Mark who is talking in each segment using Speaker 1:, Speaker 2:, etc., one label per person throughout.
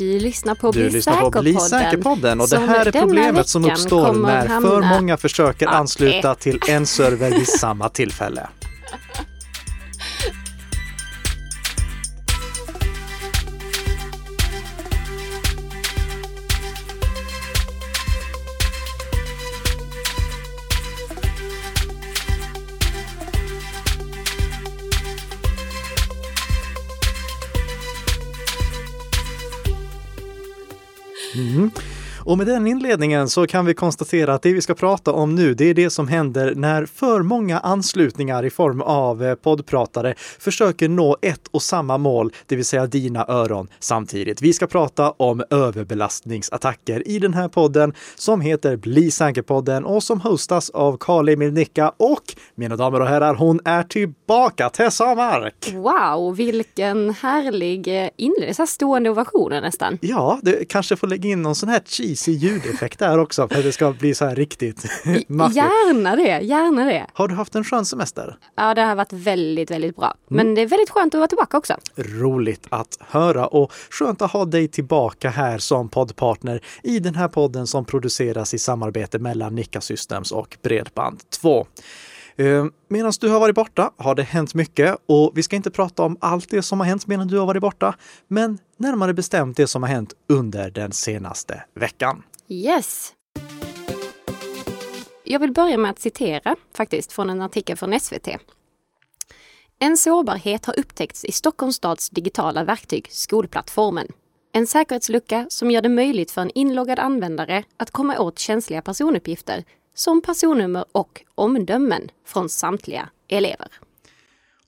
Speaker 1: Du lyssnar på
Speaker 2: Du
Speaker 1: Bli
Speaker 2: lyssnar på Bli säker-podden och det här är problemet som uppstår när för många försöker ansluta till en server vid samma tillfälle. Och med den inledningen så kan vi konstatera att det vi ska prata om nu, det är det som händer när för många anslutningar i form av eh, poddpratare försöker nå ett och samma mål, det vill säga dina öron samtidigt. Vi ska prata om överbelastningsattacker i den här podden som heter Bli säker-podden och som hostas av Karl-Emil Nicka och mina damer och herrar, hon är tillbaka, Tessa Mark!
Speaker 1: Wow, vilken härlig eh, inledning. Så här stående ovationer nästan.
Speaker 2: Ja, det kanske får lägga in någon sån här cheesy ljudeffekt där också för att det ska bli så här riktigt maffigt.
Speaker 1: Gärna det, gärna det.
Speaker 2: Har du haft en skön semester?
Speaker 1: Ja, det har varit väldigt, väldigt bra.
Speaker 2: Mm.
Speaker 1: Men det är väldigt skönt att vara tillbaka också.
Speaker 2: Roligt att höra och skönt att ha dig tillbaka här som poddpartner i den här podden som produceras i samarbete mellan Nika Systems och Bredband2. Eh, medan du har varit borta har det hänt mycket och vi ska inte prata om allt det som har hänt medan du har varit borta, men närmare bestämt det som har hänt under den senaste veckan.
Speaker 1: Yes. Jag vill börja med att citera faktiskt från en artikel från SVT. En sårbarhet har upptäckts i Stockholms stads digitala verktyg Skolplattformen. En säkerhetslucka som gör det möjligt för en inloggad användare att komma åt känsliga personuppgifter som personnummer och omdömen från samtliga elever.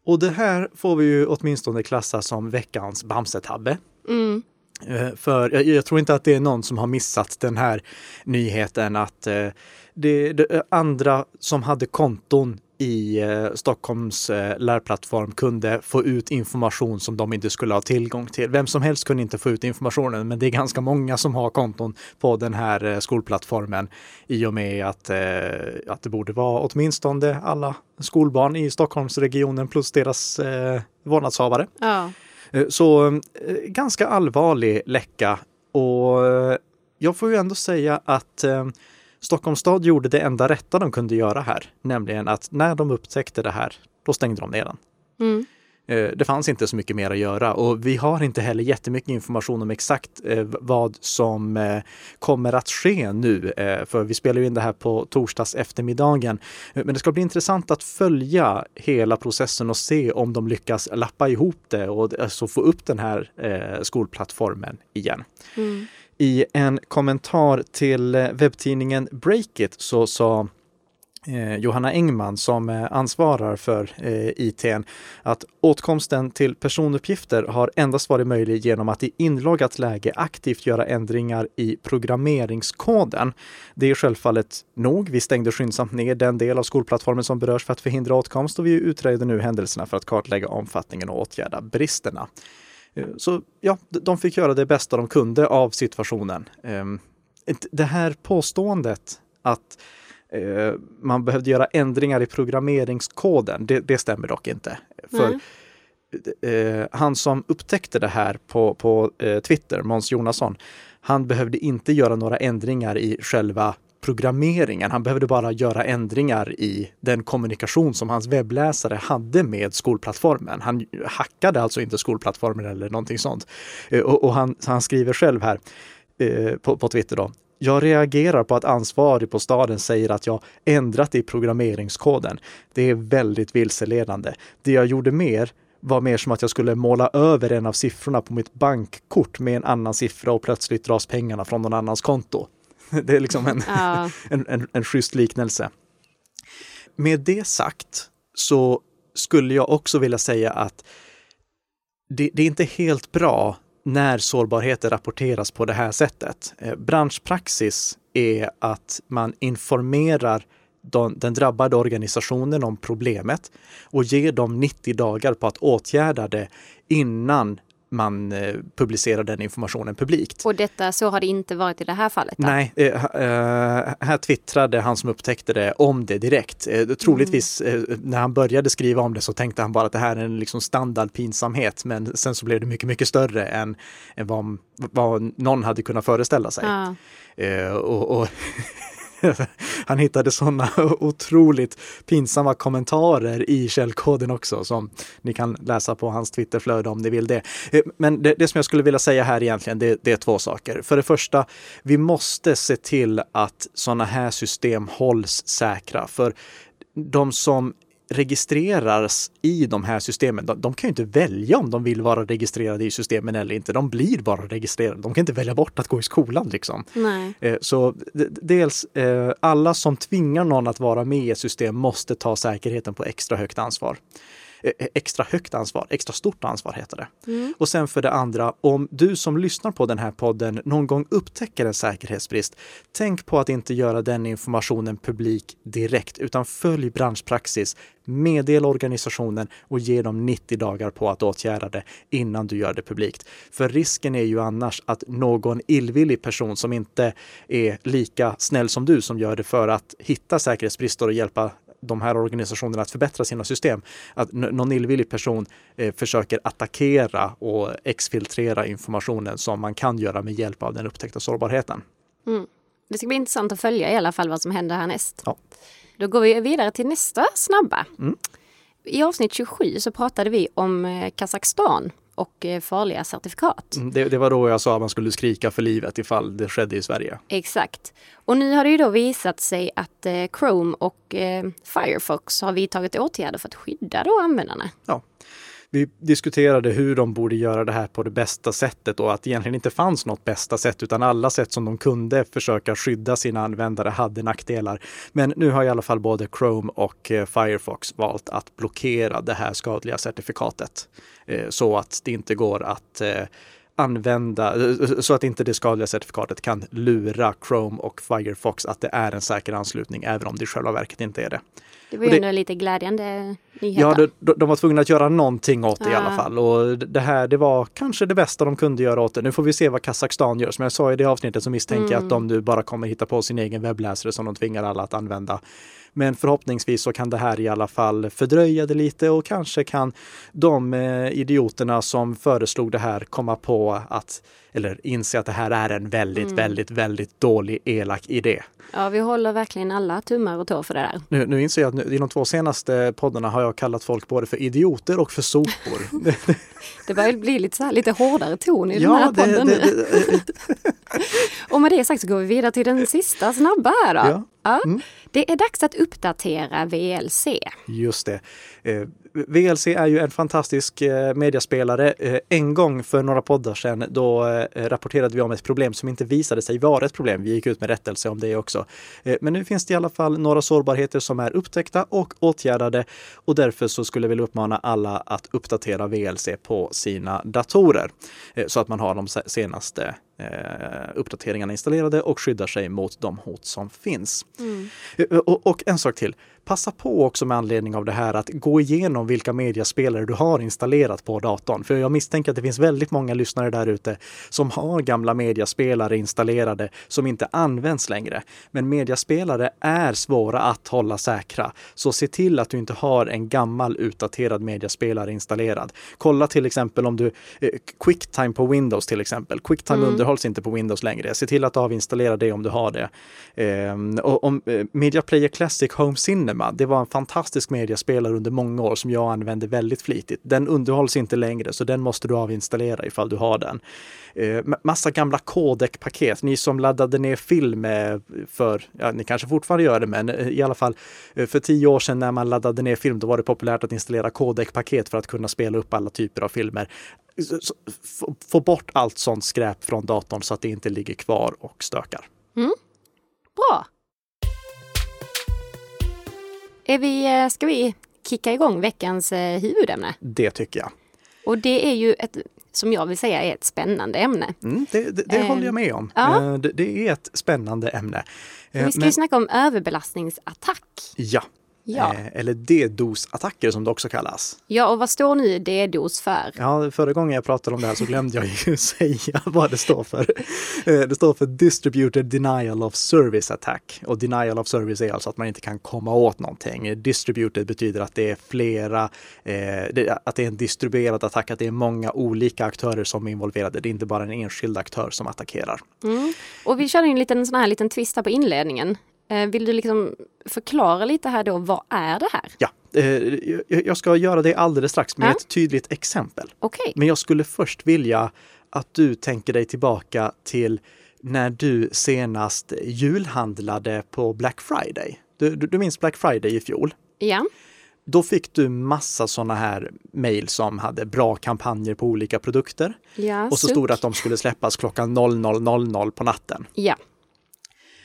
Speaker 2: Och det här får vi ju åtminstone klassa som veckans Bamse-tabbe.
Speaker 1: Mm.
Speaker 2: Eh, För jag, jag tror inte att det är någon som har missat den här nyheten att eh, det, det andra som hade konton i eh, Stockholms eh, lärplattform kunde få ut information som de inte skulle ha tillgång till. Vem som helst kunde inte få ut informationen, men det är ganska många som har konton på den här eh, skolplattformen i och med att, att det borde vara åtminstone alla skolbarn i Stockholmsregionen plus deras eh, vårdnadshavare.
Speaker 1: Ja.
Speaker 2: Så ganska allvarlig läcka och jag får ju ändå säga att Stockholms stad gjorde det enda rätta de kunde göra här, nämligen att när de upptäckte det här, då stängde de ner den.
Speaker 1: Mm.
Speaker 2: Eh, Det fanns inte så mycket mer att göra och vi har inte heller jättemycket information om exakt eh, vad som eh, kommer att ske nu. För vi spelar ju in det här på torsdags eftermiddagen. Men det ska bli intressant att följa hela processen och se om de lyckas lappa ihop det och alltså få upp den här skolplattformen igen.
Speaker 1: Mm.
Speaker 2: I en kommentar till eh, webbtidningen Breakit så sa eh, Johanna Engman som eh, ansvarar för eh, IT att åtkomsten till personuppgifter har endast varit möjlig genom att i inloggat läge aktivt göra ändringar i programmeringskoden. Det är självfallet nog. Vi stängde skyndsamt ner den del av skolplattformen som berörs för att förhindra åtkomst och vi utreder nu händelserna för att kartlägga omfattningen och åtgärda bristerna. Eh, Så ja, de fick göra det bästa de kunde av situationen. Ehm, Det här påståendet att eh, man behövde göra ändringar i programmeringskoden, det, det stämmer dock inte. För eh, han som upptäckte det här på, på Twitter, Måns Jonasson, han behövde inte göra några ändringar i själva programmeringen. Han behövde bara göra ändringar i den kommunikation som hans webbläsare hade med skolplattformen. Han hackade alltså inte skolplattformen eller någonting sånt. Eh, och, och han, han skriver själv här eh, på, på Twitter då. Jag reagerar på att ansvarig på staden säger att jag ändrat i programmeringskoden. Det är väldigt vilseledande. Det jag gjorde mer var mer som att jag skulle måla över en av siffrorna på mitt bankkort med en annan siffra och plötsligt dras pengarna från någon annans konto. Det är liksom en,
Speaker 1: Ja.
Speaker 2: en, en, en schysst liknelse. Med det sagt så skulle jag också vilja säga att det, det är inte helt bra när sårbarheter rapporteras på det här sättet. Eh, branschpraxis är att man informerar de, den drabbade organisationen om problemet och ger dem 90 dagar på att åtgärda det innan man eh, publicerar den informationen publikt.
Speaker 1: Och detta, så har det inte varit i det här fallet? Då?
Speaker 2: Nej, eh, eh, här twittrade han som upptäckte det om det direkt. Troligtvis mm. När han började skriva om det så tänkte han bara att det här är en liksom standard pinsamhet men sen så blev det mycket, mycket större än, än vad, vad någon hade kunnat föreställa sig. Ja. Och, och han hittade sådana otroligt pinsamma kommentarer i källkoden också som ni kan läsa på hans Twitterflöde om ni vill det. Eh, men det, det som jag skulle vilja säga här egentligen, det, det, är två saker. För det första, vi måste se till att sådana här system hålls säkra. För de som registreras i de här systemen, de, de, kan ju inte välja om de vill vara registrerade i systemen eller inte. De blir bara registrerade. De kan inte välja bort att gå i skolan liksom.
Speaker 1: Eh,
Speaker 2: så dels eh, alla som tvingar någon att vara med i ett system måste ta säkerheten på extra högt ansvar. Eh, extra högt ansvar, extra stort ansvar heter det. Mm. Och sen för det andra, om du som lyssnar på den här podden någon gång upptäcker en säkerhetsbrist, tänk på att inte göra den informationen publik direkt, utan följ branschpraxis, meddela organisationen och ge dem 90 dagar på att åtgärda det innan du gör det publikt. För risken är ju annars att någon illvillig person som inte är lika snäll som du som gör det för att hitta säkerhetsbrister och hjälpa de här organisationerna att förbättra sina system. Att någon illvillig person eh, försöker attackera och exfiltrera informationen som man kan göra med hjälp av den upptäckta sårbarheten.
Speaker 1: Mm. Det ska bli intressant att följa i alla fall vad som händer härnäst.
Speaker 2: Ja.
Speaker 1: Då går vi vidare till nästa snabba.
Speaker 2: Mm.
Speaker 1: I avsnitt 27 så pratade vi om eh, Kazakstan och eh, farliga certifikat.
Speaker 2: Mm, det, det, var då jag sa att man skulle skrika för livet ifall det skedde i Sverige.
Speaker 1: Exakt. Och nu har det ju då visat sig att eh, Chrome och eh, Firefox har vidtagit åtgärder för att skydda då användarna.
Speaker 2: Ja, vi diskuterade hur de borde göra det här på det bästa sättet och att det egentligen inte fanns något bästa sätt utan alla sätt som de kunde försöka skydda sina användare hade nackdelar. Men nu har i alla fall både Chrome och eh, Firefox valt att blockera det här skadliga certifikatet eh, så att det inte går att eh, använda, så att inte det skadliga certifikatet kan lura Chrome och Firefox att det är en säker anslutning, även om det i själva verket inte är det.
Speaker 1: Det var ju ändå lite glädjande nyheter.
Speaker 2: Ja, de, de var tvungna att göra någonting åt det ja. i alla fall. Och det här, det var kanske det bästa de kunde göra åt det. Nu får vi se vad Kazakstan gör. Som jag sa i det avsnittet så misstänker mm. jag att de nu bara kommer hitta på sin egen webbläsare som de tvingar alla att använda. Men förhoppningsvis så kan det här i alla fall fördröja det lite och kanske kan de eh, idioterna som föreslog det här komma på att, eller inse att det här är en väldigt, mm. väldigt, väldigt dålig elak idé.
Speaker 1: Ja, vi håller verkligen alla tummar och tår för det där.
Speaker 2: Nu, nu inser jag att nu, i de två senaste poddarna har jag kallat folk både för idioter och för sopor.
Speaker 1: det börjar bli lite, så här, lite hårdare ton i ja, den här podden det, det, det, och med det sagt så går vi vidare till den sista snabba här då.
Speaker 2: Ja.
Speaker 1: Ja. Mm. Det är dags att uppdatera VLC.
Speaker 2: Just det. Eh, VLC är ju en fantastisk eh, mediaspelare. Eh, en gång för några poddar sedan då rapporterade vi om ett problem som inte visade sig vara ett problem. Vi gick ut med rättelse om det också. Men nu finns det i alla fall några sårbarheter som är upptäckta och åtgärdade och därför så skulle jag vilja uppmana alla att uppdatera VLC på sina datorer så att man har de senaste uppdateringarna installerade och skyddar sig mot de hot som finns.
Speaker 1: Mm.
Speaker 2: Och, och, en sak till. Passa på också med anledning av det här att gå igenom vilka mediaspelare du har installerat på datorn. För jag misstänker att det finns väldigt många lyssnare där ute som har gamla mediaspelare installerade som inte används längre. Men mediaspelare är svåra att hålla säkra. Så se till att du inte har en gammal utdaterad mediaspelare installerad. Kolla till exempel om du eh, Quicktime på Windows till exempel. Quicktime mm. underhålls inte på Windows längre. Se till att avinstallera det om du har det. Eh, och om eh, Media Player Classic Home Cinema, det var en fantastisk mediaspelare under många år som jag använde väldigt flitigt. Den underhålls inte längre så den måste du avinstallera ifall du har den. Eh, massa gamla codec-paket. Ni som laddade ner film eh, för, ja ni kanske fortfarande gör det, men eh, i alla fall eh, för tio år sedan när man laddade ner film, då var det populärt att installera codec-paket för att kunna spela upp alla typer av filmer. Få bort allt sånt skräp från datorn så att det inte ligger kvar och stökar.
Speaker 1: Mm. Bra! Är vi, ska vi kicka igång veckans huvudämne?
Speaker 2: Det tycker jag.
Speaker 1: Och det är ju ett som jag vill säga är ett spännande ämne.
Speaker 2: Mm, det det, det eh, håller jag med om. Ja. Eh, det, det, är ett spännande ämne.
Speaker 1: vi ska Men... ju snacka om överbelastningsattack.
Speaker 2: Ja.
Speaker 1: Ja.
Speaker 2: Eh, eller DDoS-attacker som det också kallas.
Speaker 1: Ja, och vad står nu DDoS för?
Speaker 2: Ja, förra gången jag pratade om det här så glömde jag ju säga vad det står för. Eh, Det står för Distributed Denial of Service Attack. Och denial of service är alltså att man inte kan komma åt någonting. Distributed betyder att det är flera, eh, att det är en distribuerad attack, att det är många olika aktörer som är involverade. Det är inte bara en enskild aktör som attackerar.
Speaker 1: Mm. Och vi kör en liten sån här liten twist på inledningen. Eh, Vill du liksom förklara lite här då, vad är det här?
Speaker 2: Ja, eh, jag- ska göra det alldeles strax med
Speaker 1: Ja.
Speaker 2: ett tydligt exempel.
Speaker 1: Okej.
Speaker 2: Men jag skulle först vilja att du tänker dig tillbaka till när du senast julhandlade på Black Friday. Du, du, du minns Black Friday i fjol?
Speaker 1: Ja.
Speaker 2: Då fick du massa sådana här mejl som hade bra kampanjer på olika produkter.
Speaker 1: ja
Speaker 2: Och så
Speaker 1: suck.
Speaker 2: stod det att de skulle släppas klockan 00.00 på natten.
Speaker 1: Ja.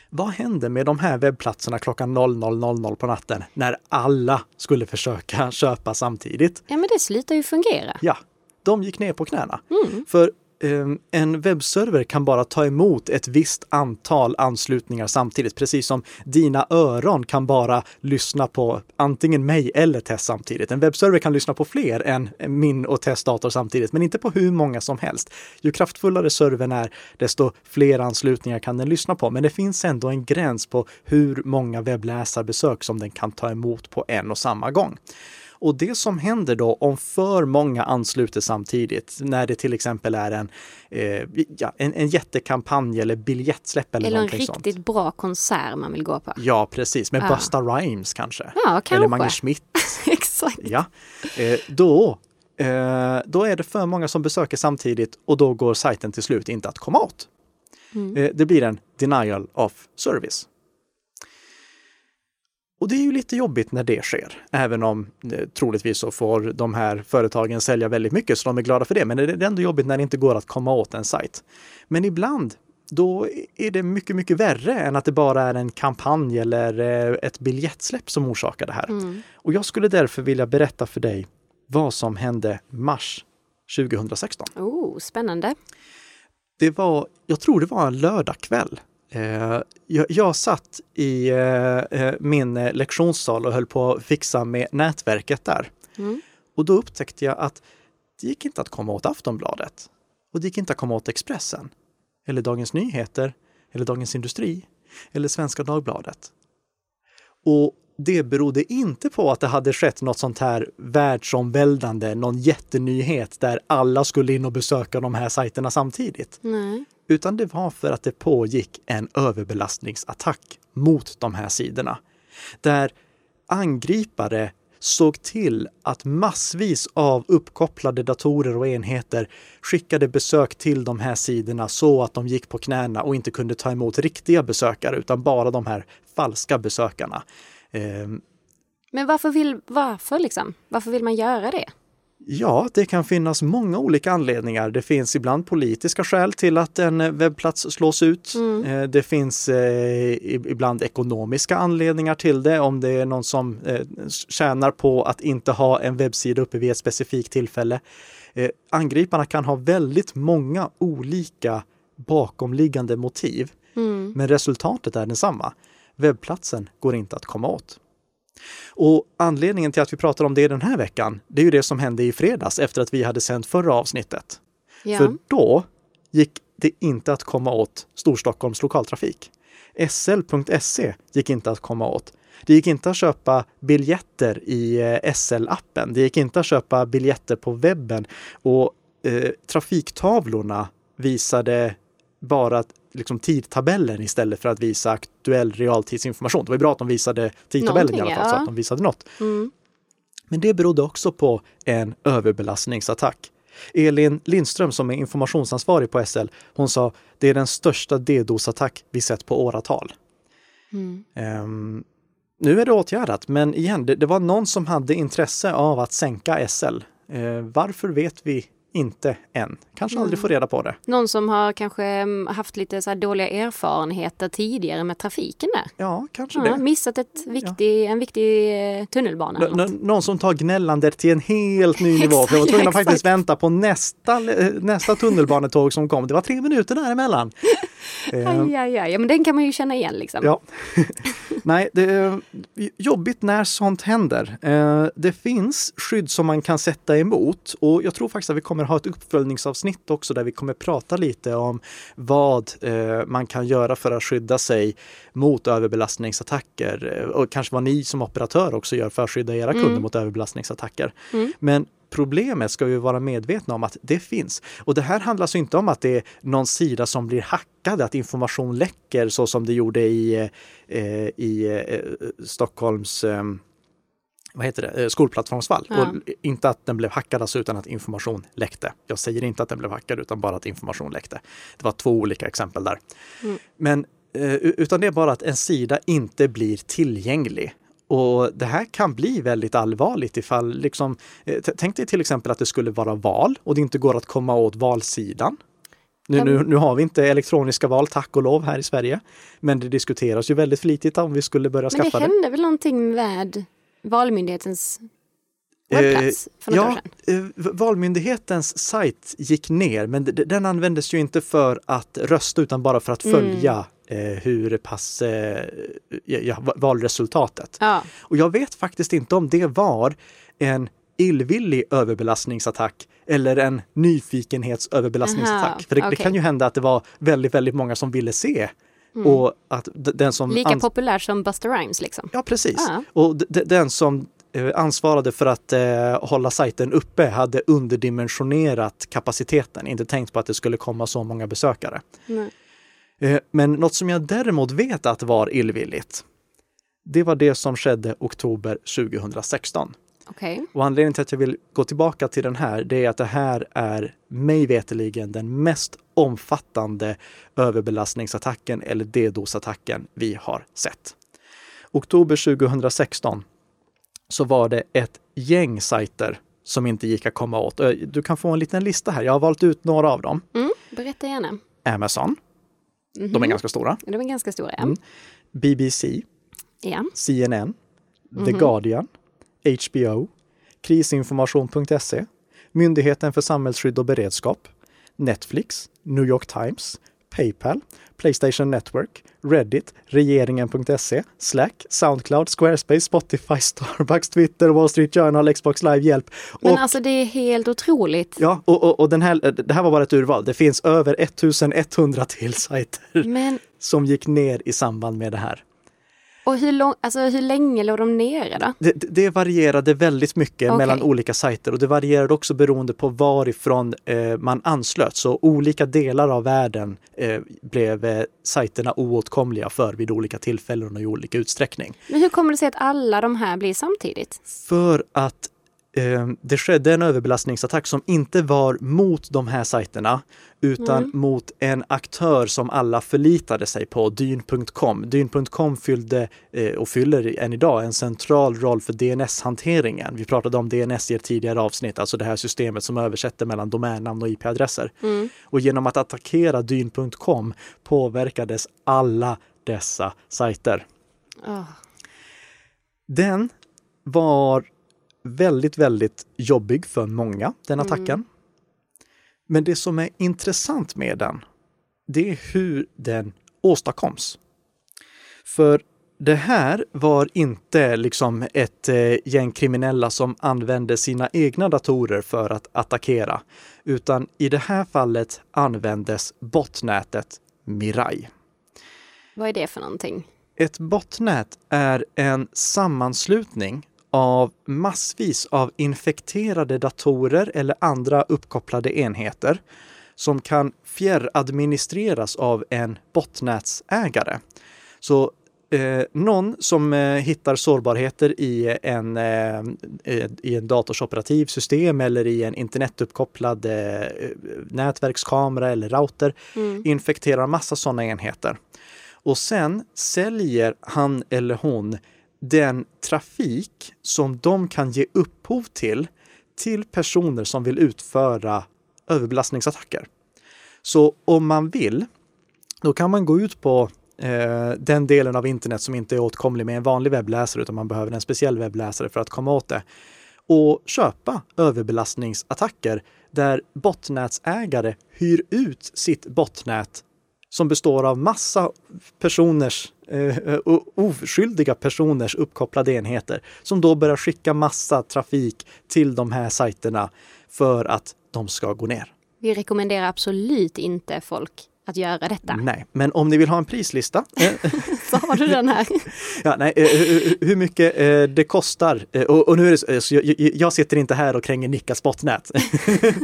Speaker 2: Vad hände med de här webbplatserna klockan 00.00 på natten när alla skulle försöka köpa samtidigt?
Speaker 1: ja, men det slutar ju fungera.
Speaker 2: Ja, de gick ner på knäna.
Speaker 1: Mm.
Speaker 2: För Ehm, en webbserver kan bara ta emot ett visst antal anslutningar samtidigt, precis som dina öron kan bara lyssna på antingen mig eller Tess samtidigt. En webbserver kan lyssna på fler än min och Tess dator samtidigt, men inte på hur många som helst. Ju kraftfullare servern är, desto fler anslutningar kan den lyssna på. Men det finns ändå en gräns på hur många webbläsarbesök som den kan ta emot på en och samma gång. Och det som händer då om för många ansluter samtidigt, när det till exempel är en, eh, ja, en, en jättekampanj eller biljettsläpp eller,
Speaker 1: Eller en riktigt
Speaker 2: sånt.
Speaker 1: bra konsert man vill gå på.
Speaker 2: Ja, precis. Med
Speaker 1: Ja.
Speaker 2: Busta Rhymes kanske.
Speaker 1: Ja, kanske.
Speaker 2: Eller Mange Schmidt.
Speaker 1: Exakt.
Speaker 2: Ja, eh, då, eh, då är det för många som besöker samtidigt och då går sajten till slut inte att komma åt.
Speaker 1: Mm.
Speaker 2: Eh, det blir en denial of service. Och det är ju lite jobbigt när det sker, även om eh, troligtvis så får de här företagen sälja väldigt mycket så de är glada för det. Men det är ändå jobbigt när det inte går att komma åt en sajt. Men ibland då är det mycket, mycket värre än att det bara är en kampanj eller eh, ett biljettsläpp som orsakar det här.
Speaker 1: Mm.
Speaker 2: Och jag skulle därför vilja berätta för dig vad som hände mars 2016.
Speaker 1: Oh, spännande.
Speaker 2: Det var, jag tror det var en lördagkväll. Eh, jag, jag satt i eh, eh, min lektionssal och höll på att fixa med nätverket där.
Speaker 1: Mm.
Speaker 2: Och då upptäckte jag att det gick inte att komma åt Aftonbladet. Och det gick inte att komma åt Expressen. Eller Dagens Nyheter. Eller Dagens Industri. Eller Svenska Dagbladet. Och det berodde inte på att det hade skett något sånt här världsomvälvande, någon jättenyhet där alla skulle in och besöka de här sajterna samtidigt.
Speaker 1: Nej.
Speaker 2: Utan det var för att det pågick en överbelastningsattack mot de här sidorna. Där angripare såg till att massvis av uppkopplade datorer och enheter skickade besök till de här sidorna så att de gick på knäna och inte kunde ta emot riktiga besökare utan bara de här falska besökarna. Ehm,
Speaker 1: Men varför vill, varför liksom? Varför vill man göra det?
Speaker 2: Ja, det kan finnas många olika anledningar. Det finns ibland politiska skäl till att en webbplats slås ut.
Speaker 1: Mm.
Speaker 2: Eh, Det finns eh, ibland ekonomiska anledningar till det. Om det är någon som eh, tjänar på att inte ha en webbsida uppe vid ett specifikt tillfälle. Eh, Angriparna kan ha väldigt många olika bakomliggande motiv.
Speaker 1: Mm.
Speaker 2: Men resultatet är densamma. Webbplatsen går inte att komma åt. Och anledningen till att vi pratar om det den här veckan, det är ju det som hände i fredags efter att vi hade sänt förra avsnittet.
Speaker 1: Ja.
Speaker 2: För då gick det inte att komma åt Storstockholms lokaltrafik. SL.se gick inte att komma åt. Det gick inte att köpa biljetter i eh, SL-appen. Det gick inte att köpa biljetter på webben. Och eh, trafiktavlorna visade bara liksom, tidtabellen istället för att visa aktuell realtidsinformation. Det var ju bra att de visade tidtabellen i alla
Speaker 1: Någonting,
Speaker 2: fall, så
Speaker 1: ja.
Speaker 2: att de visade något.
Speaker 1: Mm.
Speaker 2: Men det berodde också på en överbelastningsattack. Elin Lindström som är informationsansvarig på SL, hon sa det är den största DDoS-attack vi sett på åratal.
Speaker 1: Mm.
Speaker 2: Ehm, nu är det åtgärdat, men igen, det, det var någon som hade intresse av att sänka SL. Eh, varför vet vi inte än. Kanske aldrig
Speaker 1: Mm.
Speaker 2: får reda på det.
Speaker 1: Någon som har kanske mm, haft lite så dåliga erfarenheter tidigare med trafiken där.
Speaker 2: Ja, kanske
Speaker 1: Ja,
Speaker 2: det.
Speaker 1: missat ett viktig, en viktig eh, tunnelbana.
Speaker 2: Nå-
Speaker 1: något.
Speaker 2: nå- någon som tar gnällandet till en helt ny nivå. För jag var tvungen att
Speaker 1: Exakt,
Speaker 2: faktiskt vänta på nästa, nästa tunnelbanetåg som kom. Det var tre minuter däremellan. Eh,
Speaker 1: Aj, aj, aj. Ja, men den kan man ju känna igen liksom.
Speaker 2: Ja. Nej, det är jobbigt när sånt händer. Eh, Det finns skydd som man kan sätta emot och jag tror faktiskt att vi kommer ha ett uppföljningsavsnitt också där vi kommer prata lite om vad eh, man kan göra för att skydda sig mot överbelastningsattacker eh, och kanske vad ni som operatör också gör för att skydda era kunder
Speaker 1: Mm.
Speaker 2: mot överbelastningsattacker.
Speaker 1: Mm.
Speaker 2: Men problemet ska vi vara medvetna om att det finns. Och det här handlar alltså inte om att det är någon sida som blir hackad, att information läcker så som det gjorde i, eh, i eh, Stockholms eh, vad heter det, skolplattformsfall.
Speaker 1: Ja.
Speaker 2: Och inte att den blev hackad alltså, utan att information läckte. Jag säger inte att den blev hackad utan bara att information läckte. Det var två olika exempel där.
Speaker 1: Mm.
Speaker 2: Men utan det är bara att en sida inte blir tillgänglig. Och det här kan bli väldigt allvarligt ifall, liksom, eh, tänk dig till exempel att det skulle vara val och det inte går att komma åt valsidan. Nu, nu,
Speaker 1: men-
Speaker 2: nu har vi inte elektroniska val, tack och lov, här i Sverige. Men det diskuteras ju väldigt flitigt om vi skulle börja
Speaker 1: Men det
Speaker 2: skaffa det.
Speaker 1: hände väl någonting med Valmyndighetens webbplats för något år
Speaker 2: Ja,
Speaker 1: sedan?
Speaker 2: eh, Valmyndighetens sajt gick ner, men den användes ju inte för att rösta utan bara för att
Speaker 1: Mm.
Speaker 2: följa eh, hur pass eh, ja, ja, va- valresultatet.
Speaker 1: Ja,
Speaker 2: Och jag vet faktiskt inte om det var en illvillig överbelastningsattack eller en nyfikenhetsöverbelastningsattack.
Speaker 1: Aha,
Speaker 2: För det, det
Speaker 1: okej.
Speaker 2: kan ju hända att det var väldigt, väldigt många som ville se och att den som
Speaker 1: lika populär som Buster Rhymes liksom.
Speaker 2: Ja, precis.
Speaker 1: Ja.
Speaker 2: Och den som eh, ansvarade för att eh, hålla sajten uppe hade underdimensionerat kapaciteten, inte tänkt på att det skulle komma så många besökare. Eh, men något som jag däremot vet att var illvilligt, det var det som skedde oktober 2016.
Speaker 1: Okej.
Speaker 2: Och anledningen till att jag vill gå tillbaka till den här, det är att det här är mig veteligen den mest omfattande överbelastningsattacken eller DDoS-attacken vi har sett. Oktober 2016 så var det ett gäng sajter som inte gick att komma åt. Du kan få en liten lista här. Jag har valt ut några av dem.
Speaker 1: Mm, berätta gärna.
Speaker 2: Amazon,
Speaker 1: Mhm.
Speaker 2: de är ganska stora.
Speaker 1: De är ganska stora. Ja.
Speaker 2: Mm. BBC,
Speaker 1: ja.
Speaker 2: CNN, The
Speaker 1: Mhm.
Speaker 2: Guardian, HBO, Krisinformation.se, Myndigheten för samhällsskydd och beredskap, Netflix, New York Times, Paypal, Playstation Network, Reddit, regeringen.se, Slack, Soundcloud, Squarespace, Spotify, Starbucks, Twitter, Wall Street Journal, Xbox Live, Hjälp.
Speaker 1: Men
Speaker 2: Och,
Speaker 1: alltså det är helt otroligt.
Speaker 2: ja, och, och, och den här, det här var bara ett urval. Det finns över 1100 till sajter
Speaker 1: Men
Speaker 2: som gick ner i samband med det här.
Speaker 1: Och hur, lång, alltså, hur länge låg de nere då?
Speaker 2: Det, det- varierade väldigt mycket
Speaker 1: Okej.
Speaker 2: mellan olika sajter och det varierade också beroende på varifrån eh, man anslöt. Så olika delar av världen eh, blev eh, sajterna oåtkomliga för vid olika tillfällen och i olika utsträckning.
Speaker 1: Men hur kommer det sig att alla de här blir samtidigt?
Speaker 2: För att det skedde en överbelastningsattack som inte var mot de här sajterna utan
Speaker 1: Mm.
Speaker 2: mot en aktör som alla förlitade sig på, dyn.com. Dyn.com fyllde eh, och fyller än idag en central roll för DNS-hanteringen. Vi pratade om DNS i ett tidigare avsnitt, alltså det här systemet som översätter mellan domännamn och IP-adresser.
Speaker 1: Mm.
Speaker 2: Och genom att attackera dyn.com påverkades alla dessa sajter.
Speaker 1: Åh.
Speaker 2: Den var väldigt, väldigt jobbig för många, den attacken.
Speaker 1: Mm.
Speaker 2: Men det som är intressant med den, det är hur den åstadkoms. För det här var inte liksom ett eh, gäng kriminella som använde sina egna datorer för att attackera, utan i det här fallet användes botnätet Mirai.
Speaker 1: Vad är det för någonting?
Speaker 2: Ett botnät är en sammanslutning av massvis av infekterade datorer eller andra uppkopplade enheter som kan fjärradministreras av en botnätsägare. Så eh, någon som eh, hittar sårbarheter i en, eh, eh, i en dators operativsystem eller i en internetuppkopplad eh, nätverkskamera eller router
Speaker 1: Mm.
Speaker 2: infekterar massa sådana enheter. Och sen säljer han eller hon den trafik som de kan ge upphov till till personer som vill utföra överbelastningsattacker. Så om man vill, då kan man gå ut på eh, den delen av internet som inte är åtkomlig med en vanlig webbläsare utan man behöver en speciell webbläsare för att komma åt det och köpa överbelastningsattacker där botnätsägare hyr ut sitt botnät som består av massa personers, eh, oskyldiga personers uppkopplade enheter som då börjar skicka massa trafik till de här sajterna för att de ska gå ner.
Speaker 1: Vi rekommenderar absolut inte folk att göra detta.
Speaker 2: Nej, men om ni vill ha en prislista.
Speaker 1: Eh, så har du den här.
Speaker 2: ja, nej, eh, eh, hur mycket det kostar. Och, och nu är det så, jag, jag, sitter inte här och kränger Nickas botnät.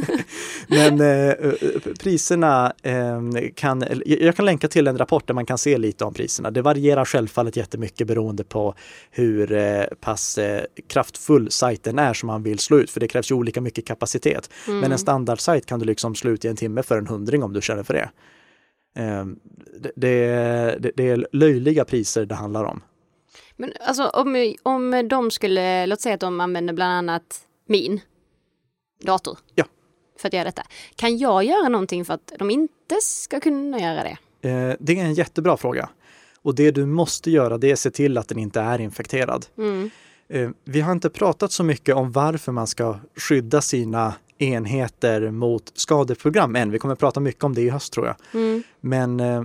Speaker 2: men priserna kan, jag kan länka till en rapport där man kan se lite om priserna. Det varierar självfallet jättemycket beroende på hur pass kraftfull sajten är som man vill slå ut, för det krävs ju olika mycket kapacitet. Mm. Men en standardsajt kan du liksom slå ut i en timme för en hundring om du känner för det. Ehm, det, det, det, är löjliga priser det handlar om.
Speaker 1: Men alltså om, om de skulle, låt säga att de använder bland annat min dator.
Speaker 2: Ja.
Speaker 1: För att göra detta. Kan jag göra någonting för att de inte ska kunna göra det?
Speaker 2: Eh, det är en jättebra fråga. Och det du måste göra det är att se till att den inte är infekterad.
Speaker 1: Mm.
Speaker 2: Eh, vi har inte pratat så mycket om varför man ska skydda sina enheter mot skadeprogram än. Vi kommer att prata mycket om det i höst tror jag.
Speaker 1: Mm.
Speaker 2: Men eh,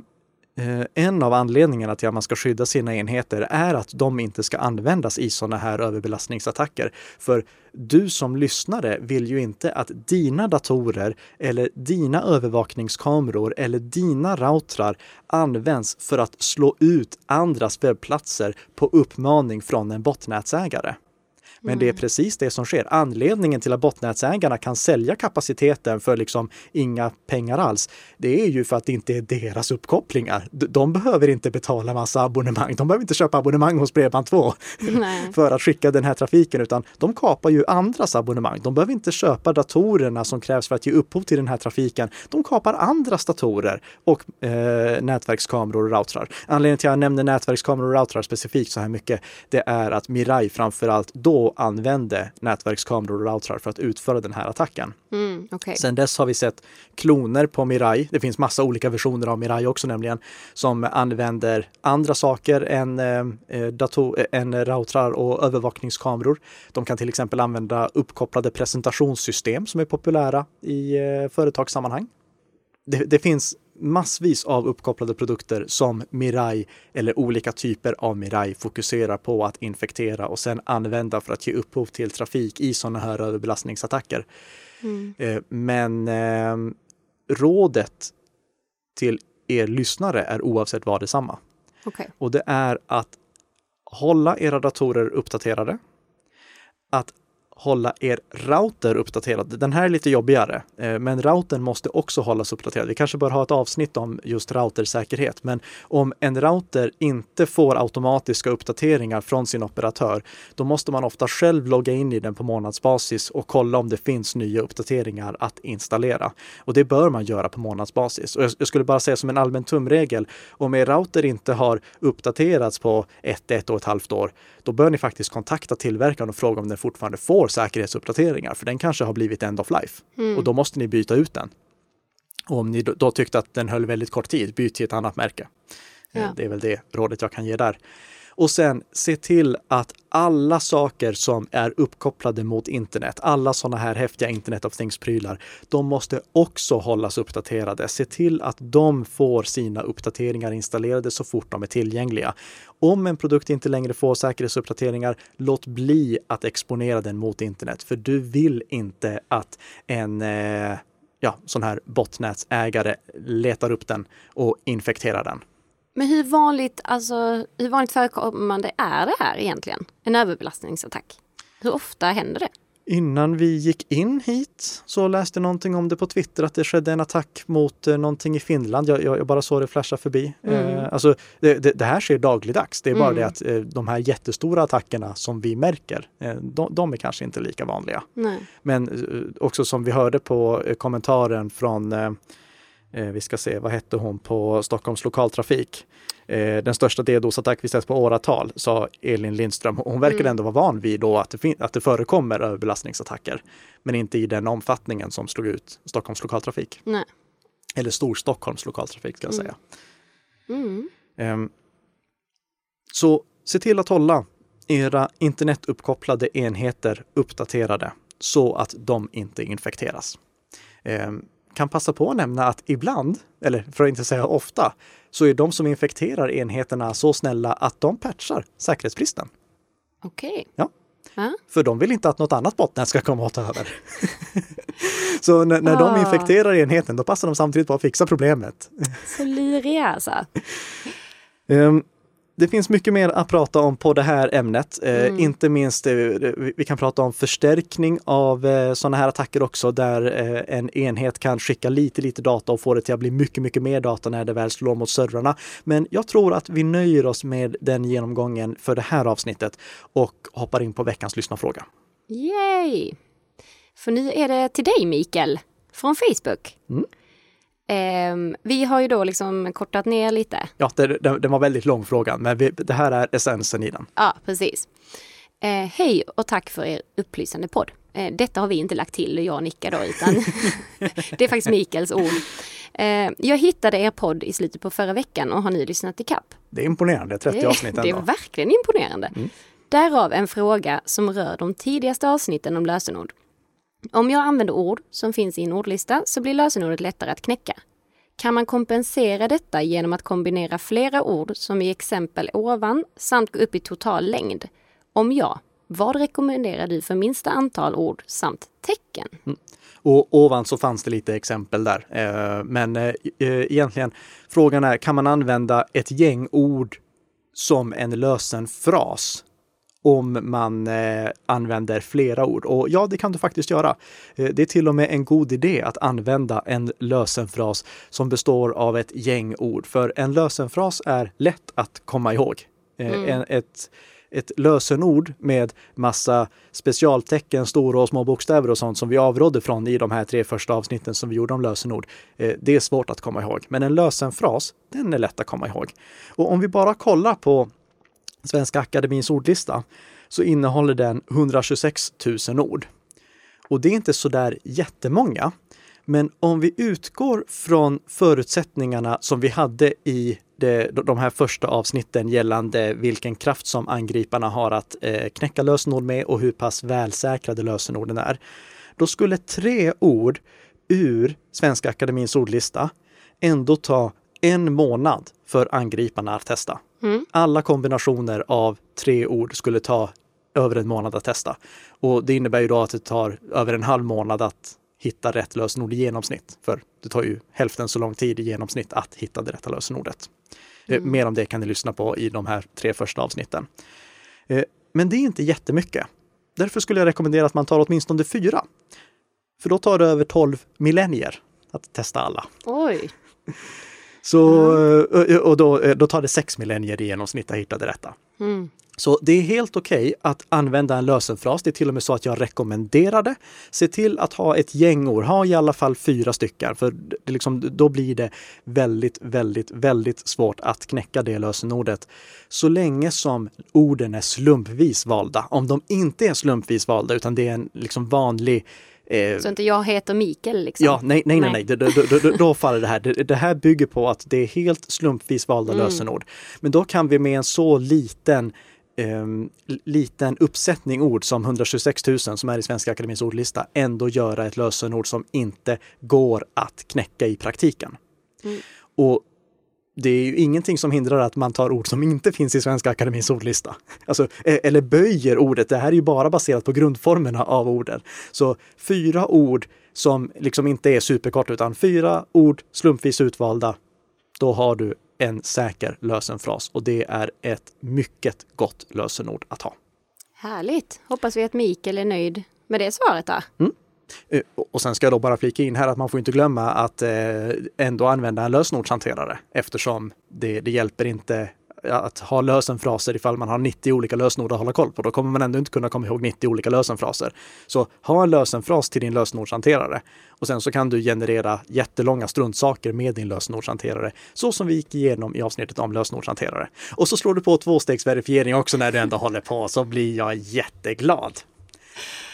Speaker 2: en av anledningarna till att man ska skydda sina enheter är att de inte ska användas i sådana här överbelastningsattacker. För du som lyssnare vill ju inte att dina datorer eller dina övervakningskameror eller dina routrar används för att slå ut andras webbplatser på uppmaning från en botnätsägare. Men mm. det är mm. precis det som sker. Anledningen till att botnätsägarna kan sälja kapaciteten för liksom inga pengar alls, det är ju för att det inte är deras uppkopplingar. De behöver inte betala massa abonnemang. De behöver inte köpa abonnemang hos Bredband2 för att skicka den här trafiken, utan de kapar ju andras abonnemang. De behöver inte köpa datorerna som krävs för att ge upphov till den här trafiken. De kapar andras datorer och eh, nätverkskameror och routrar. Anledningen till att jag nämner nätverkskameror och routrar specifikt så här mycket, det är att Mirai framförallt då använde nätverkskameror och routrar för att utföra den här attacken.
Speaker 1: Mm, okay.
Speaker 2: Sen dess har vi sett kloner på Mirai. Det finns massa olika versioner av Mirai också nämligen som använder andra saker än, eh, eh dator, än routrar och övervakningskameror. De kan till exempel använda uppkopplade presentationssystem som är populära i eh, företagssammanhang. Det, det finns massvis av uppkopplade produkter som Mirai eller olika typer av Mirai fokuserar på att infektera och sen använda för att ge upphov till trafik i sådana här överbelastningsattacker.
Speaker 1: Mm.
Speaker 2: Eh, men eh, rådet till er lyssnare är oavsett vad detsamma.
Speaker 1: Okay.
Speaker 2: Och det är att hålla era datorer uppdaterade. Att hålla er router uppdaterad. Den här är lite jobbigare, eh, men routern måste också hållas uppdaterad. Vi kanske bör ha ett avsnitt om just routersäkerhet, men om en router inte får automatiska uppdateringar från sin operatör, då måste man ofta själv logga in i den på månadsbasis och kolla om det finns nya uppdateringar att installera. Och det bör man göra på månadsbasis. Och jag skulle bara säga som en allmän tumregel, om er router inte har uppdaterats på ett, ett och ett halvt år, då bör ni faktiskt kontakta tillverkaren och fråga om den fortfarande får säkerhetsuppdateringar, för den kanske har blivit end of life
Speaker 1: mm.
Speaker 2: och då måste ni byta ut den. Och om ni då tyckte att den höll väldigt kort tid, byt till ett annat märke. Eh, ja. Det är väl det rådet jag kan ge där. Och sen se till att alla saker som är uppkopplade mot internet, alla sådana här häftiga internet of things-prylar, de måste också hållas uppdaterade. Se till att de får sina uppdateringar installerade så fort de är tillgängliga. Om en produkt inte längre får säkerhetsuppdateringar, låt bli att exponera den mot internet, för du vill inte att en eh, ja, sån här botnätsägare letar upp den och infekterar den.
Speaker 1: Men hur vanligt, alltså, hur vanligt förekommande är det här egentligen? En överbelastningsattack? Hur ofta händer det?
Speaker 2: Innan vi gick in hit så läste jag någonting om det på Twitter att det skedde en attack mot eh, någonting i Finland. Jag, jag, bara såg det flasha förbi. Mm. Eh, alltså, det, det, det, här sker dagligdags. Det är bara mm. det att eh, de här jättestora attackerna som vi märker, eh, de, de, är kanske inte lika vanliga.
Speaker 1: Nej.
Speaker 2: Men eh, också som vi hörde på eh, kommentaren från Eh, vi ska se, vad hette hon på Stockholms lokaltrafik? Eh, den största DDoS-attack vi sett på åratal, sa Elin Lindström. Hon verkar mm. ändå vara van vid då att det, att det förekommer överbelastningsattacker, men inte i den omfattningen som slog ut Stockholms lokaltrafik.
Speaker 1: Nej.
Speaker 2: Eller Storstockholms lokaltrafik ska jag
Speaker 1: mm.
Speaker 2: säga.
Speaker 1: Mm.
Speaker 2: Um, så se till att hålla era internetuppkopplade enheter uppdaterade så att de inte infekteras. Um, kan passa på att nämna att ibland, eller för att inte säga ofta, så är de som infekterar enheterna så snälla att de patchar säkerhetsbristen.
Speaker 1: Okej.
Speaker 2: Ja.
Speaker 1: Ja.
Speaker 2: För de vill inte att något annat botnät ska komma och ta över. så när, när de
Speaker 1: Ah.
Speaker 2: infekterar enheten, då passar de samtidigt på att fixa problemet.
Speaker 1: Så luriga alltså.
Speaker 2: Ehm, Det finns mycket mer att prata om på det här ämnet. Eh,
Speaker 1: Mm.
Speaker 2: Inte minst, eh, vi vi kan prata om förstärkning av eh, sådana här attacker också, där eh, en enhet kan skicka lite, lite data och få det till att bli mycket, mycket mer data när det väl slår mot servrarna. Men jag tror att vi nöjer oss med den genomgången för det här avsnittet och hoppar in på veckans lyssnarfråga.
Speaker 1: Yay! För nu är det till dig Mikael, från Facebook.
Speaker 2: Mm.
Speaker 1: Ehm, vi har ju då liksom kortat ner lite.
Speaker 2: Ja, det, det, det var väldigt lång fråga, men vi, det här är essensen i den.
Speaker 1: Ja, precis. Eh, hej och tack för er upplysande podd. Eh, detta har vi inte lagt till, jag och Nicka då, utan det är faktiskt Mikaels ord. Eh, jag hittade er podd i slutet på förra veckan och har nu lyssnat i kapp.
Speaker 2: Det är imponerande, 30
Speaker 1: Det,
Speaker 2: avsnitt
Speaker 1: det är
Speaker 2: ändå.
Speaker 1: verkligen imponerande. Därav en fråga som rör de tidigaste avsnitten om lösenord. Om jag använder ord som finns i en ordlista så blir lösenordet lättare att knäcka. Kan man kompensera detta genom att kombinera flera ord som i exempel ovan samt gå upp i total längd? Om ja, vad rekommenderar du för minsta antal ord samt tecken? Mm.
Speaker 2: Och ovan så fanns det lite exempel där. Eh, men eh, e, egentligen, frågan är, kan man använda ett gäng ord som en lösen fras? Om man eh, använder flera ord. Och ja, det kan du faktiskt göra. Eh, det är till och med en god idé att använda en lösenfras som består av ett gäng ord. För en lösenfras är lätt att komma ihåg. Eh, en, ett, ett lösenord med massa specialtecken, stora och små bokstäver och sånt som vi avrådde från i de här tre första avsnitten som vi gjorde om lösenord. Eh, det är svårt att komma ihåg. Men en lösenfras, den är lätt att komma ihåg. Och om vi bara kollar på Svenska Akademins ordlista så innehåller den 126 000 ord. Och det är inte sådär jättemånga. Men om vi utgår från förutsättningarna som vi hade i det, de här första avsnitten gällande vilken kraft som angriparna har att eh, knäcka lösenord med och hur pass välsäkrade lösenorden är. Då skulle tre ord ur Svenska Akademins ordlista ändå ta en månad för angriparna att testa. Alla kombinationer av tre ord skulle ta över en månad att testa. Och det innebär ju då att det tar över en halv månad att hitta rätt lösenord i genomsnitt. För det tar ju hälften så lång tid i genomsnitt att hitta det rätta lösenordet. Eh, Mer om det kan ni lyssna på i de här tre första avsnitten. Eh, Men det är inte jättemycket. Därför skulle jag rekommendera att man tar åtminstone fyra. För då tar det över 12 millennier att testa alla.
Speaker 1: Oj,
Speaker 2: Så, eh, och då, eh, då tar det sex millennier i genomsnitt att hitta det rätta. Så det är helt okej att använda en lösenfras. Det är till och med så att jag rekommenderar det. Se till att ha ett gäng ord, ha i alla fall fyra stycken, för det liksom, då blir det väldigt, väldigt, väldigt svårt att knäcka det lösenordet. Så länge som orden är slumpvis valda. Om de inte är slumpvis valda, utan det är en liksom vanlig eh,
Speaker 1: så inte jag heter Mikael liksom?
Speaker 2: Ja, nej, nej, nej, nej. Då, då, då, då, faller det här. Det, det här bygger på att det är helt slumpvis valda lösenord. Men då kan vi med en så liten ehm, liten uppsättning ord som 126 000 som är i Svenska Akademins ordlista ändå göra ett lösenord som inte går att knäcka i praktiken. Och det är ju ingenting som hindrar att man tar ord som inte finns i Svenska Akademins ordlista. Alltså, e- eller böjer ordet. Det här är ju bara baserat på grundformerna av orden. Så fyra ord som liksom inte är superkort utan fyra ord slumpvis utvalda. Då har du en säker lösenfras och det är ett mycket gott lösenord att ha.
Speaker 1: Härligt! Hoppas vi att Mikael är nöjd med det svaret då.
Speaker 2: Eh, Eh, och sen ska jag då bara flika in här att man får inte glömma att eh, ändå använda en lösenordshanterare eftersom det, det hjälper inte att ha lösenfraser ifall man har 90 olika lösenord att hålla koll på. Då kommer man ändå inte kunna komma ihåg 90 olika lösenfraser. Så ha en lösenfras till din lösenordshanterare och sen så kan du generera jättelånga struntsaker med din lösenordshanterare. Så som vi gick igenom i avsnittet om lösenordshanterare. Och så slår du på tvåstegsverifiering också när du ändå håller på så blir jag jätteglad.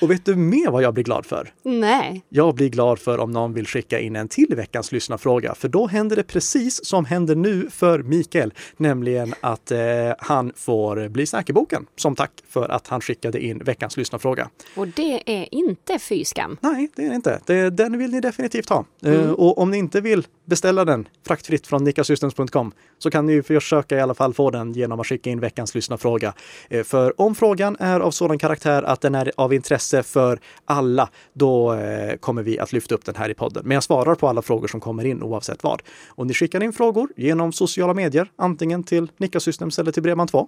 Speaker 2: Och vet du mer vad jag blir glad för?
Speaker 1: Nej.
Speaker 2: Jag blir glad för om någon vill skicka in en till veckans lyssnarfråga, för då händer det precis som händer nu för Mikael, nämligen att eh, han får bli säkerboken som tack för att han skickade in veckans lyssnarfråga.
Speaker 1: Och det är inte fy skam.
Speaker 2: Nej, det är det inte. Det, den vill ni definitivt ha. Eh, och om ni inte vill beställa den fraktfritt från nikasystems.com så kan ni försöka i alla fall få den genom att skicka in veckans lyssnarfråga. Eh, för om frågan är av sådan karaktär att den är av intresse för alla, då eh, kommer vi att lyfta upp den här i podden. Men jag svarar på alla frågor som kommer in oavsett vad. Och ni skickar in frågor genom sociala medier, antingen till Nika Systems eller till Bredband2.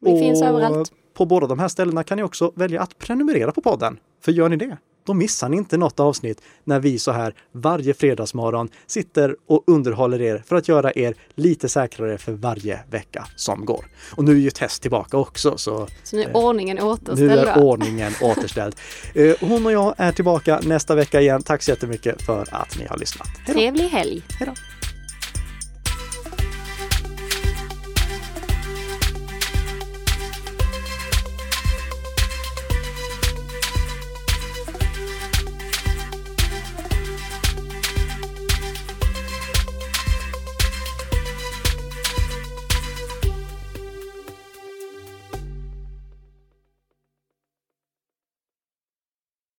Speaker 1: Vi finns överallt.
Speaker 2: På båda de här ställena kan ni också välja att prenumerera på podden. För gör ni det, då missar ni inte något avsnitt när vi så här varje fredagsmorgon sitter och underhåller er för att göra er lite säkrare för varje vecka som går. Och nu är ju Tess tillbaka också, så
Speaker 1: Så nu är ordningen
Speaker 2: nu
Speaker 1: återställd.
Speaker 2: är
Speaker 1: va?
Speaker 2: ordningen återställd. Eh, Hon och jag är tillbaka nästa vecka igen. Tack så jättemycket för att ni har lyssnat. Hej då!
Speaker 1: Trevlig helg!
Speaker 2: Hej då.